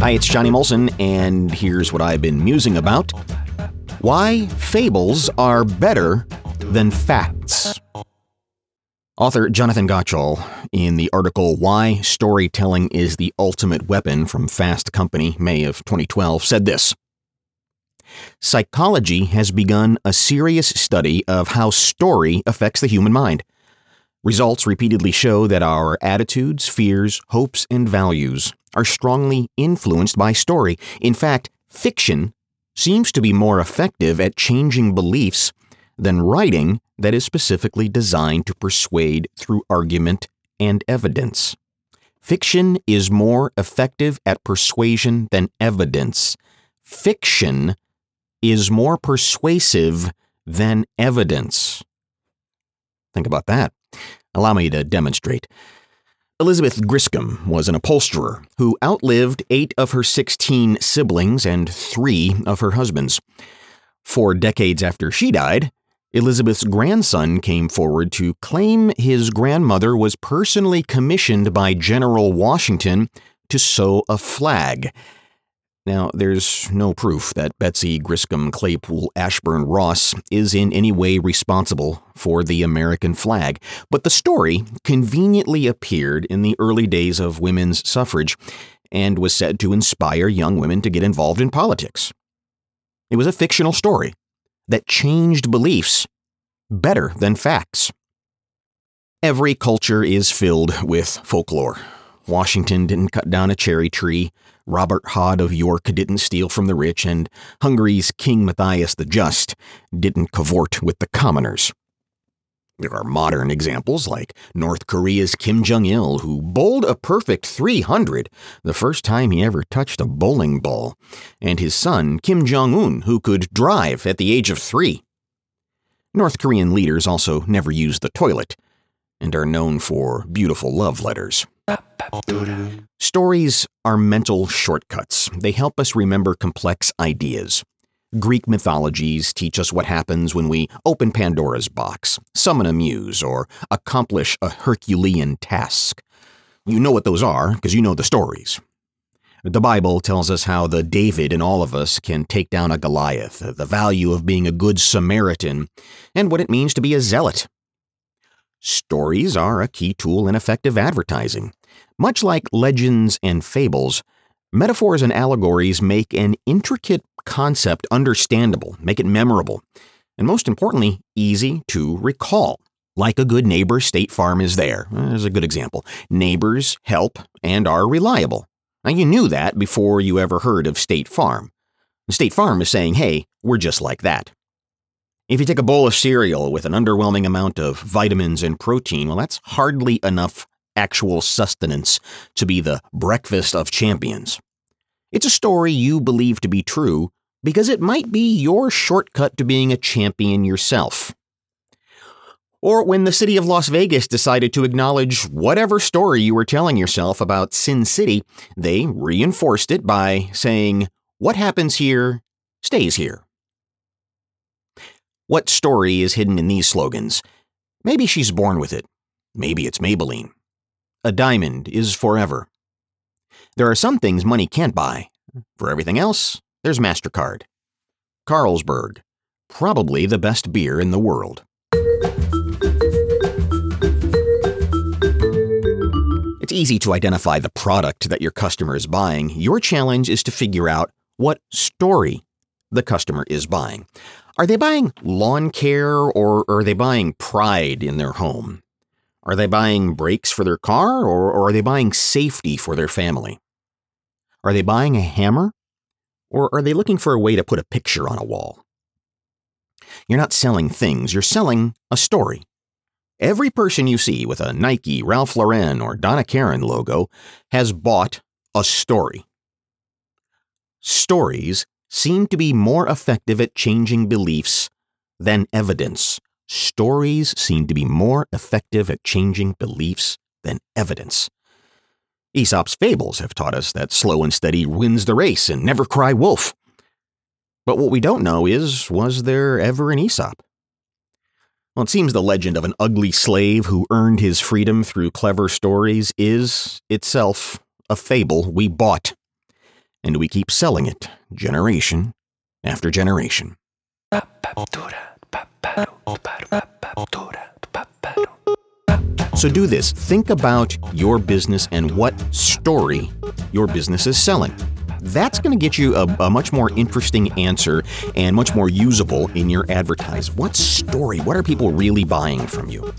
Hi, it's Johnny Molson, and here's what I've been musing about why fables are better than facts. Author Jonathan Gottschall, in the article Why Storytelling is the Ultimate Weapon from Fast Company, May of 2012, said this Psychology has begun a serious study of how story affects the human mind. Results repeatedly show that our attitudes, fears, hopes, and values are strongly influenced by story. In fact, fiction seems to be more effective at changing beliefs than writing that is specifically designed to persuade through argument and evidence. Fiction is more effective at persuasion than evidence. Fiction is more persuasive than evidence. Think about that. Allow me to demonstrate. Elizabeth Griscom was an upholsterer who outlived eight of her 16 siblings and three of her husbands. Four decades after she died, Elizabeth's grandson came forward to claim his grandmother was personally commissioned by General Washington to sew a flag now, there's no proof that Betsy Griscom Claypool Ashburn Ross is in any way responsible for the American flag, but the story conveniently appeared in the early days of women's suffrage and was said to inspire young women to get involved in politics. It was a fictional story that changed beliefs better than facts. Every culture is filled with folklore. Washington didn't cut down a cherry tree. Robert Hodd of York didn't steal from the rich, and Hungary's King Matthias the Just didn't cavort with the commoners. There are modern examples like North Korea's Kim Jong il, who bowled a perfect 300 the first time he ever touched a bowling ball, and his son, Kim Jong un, who could drive at the age of three. North Korean leaders also never use the toilet and are known for beautiful love letters. Stories are mental shortcuts. They help us remember complex ideas. Greek mythologies teach us what happens when we open Pandora's box, summon a muse, or accomplish a Herculean task. You know what those are because you know the stories. The Bible tells us how the David in all of us can take down a Goliath, the value of being a good Samaritan, and what it means to be a zealot. Stories are a key tool in effective advertising. Much like legends and fables, metaphors and allegories make an intricate concept understandable, make it memorable, and most importantly, easy to recall. Like a good neighbor, State Farm is there. Eh, There's a good example. Neighbors help and are reliable. Now, you knew that before you ever heard of State Farm. State Farm is saying, hey, we're just like that. If you take a bowl of cereal with an underwhelming amount of vitamins and protein, well, that's hardly enough actual sustenance to be the breakfast of champions. It's a story you believe to be true because it might be your shortcut to being a champion yourself. Or when the city of Las Vegas decided to acknowledge whatever story you were telling yourself about Sin City, they reinforced it by saying, What happens here stays here. What story is hidden in these slogans? Maybe she's born with it. Maybe it's Maybelline. A diamond is forever. There are some things money can't buy. For everything else, there's MasterCard. Carlsberg, probably the best beer in the world. It's easy to identify the product that your customer is buying. Your challenge is to figure out what story the customer is buying. Are they buying lawn care or are they buying pride in their home? Are they buying brakes for their car or, or are they buying safety for their family? Are they buying a hammer or are they looking for a way to put a picture on a wall? You're not selling things, you're selling a story. Every person you see with a Nike, Ralph Lauren, or Donna Karan logo has bought a story. Stories seem to be more effective at changing beliefs than evidence. Stories seem to be more effective at changing beliefs than evidence. Aesop's fables have taught us that slow and steady wins the race and never cry wolf. But what we don't know is was there ever an Aesop? Well, it seems the legend of an ugly slave who earned his freedom through clever stories is itself a fable we bought. And we keep selling it generation after generation. So do this. Think about your business and what story your business is selling. That's going to get you a, a, much more interesting answer and much more usable in your advertise. What story? What are people really buying from you?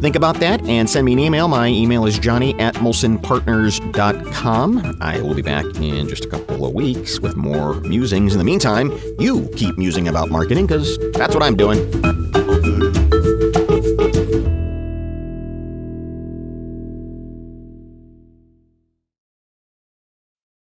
Think about that and send me an email. My email is johnny at molsonpartners.com. I will be back in just a couple of weeks with more musings. In the meantime, you keep musing about marketing because that's what I'm doing.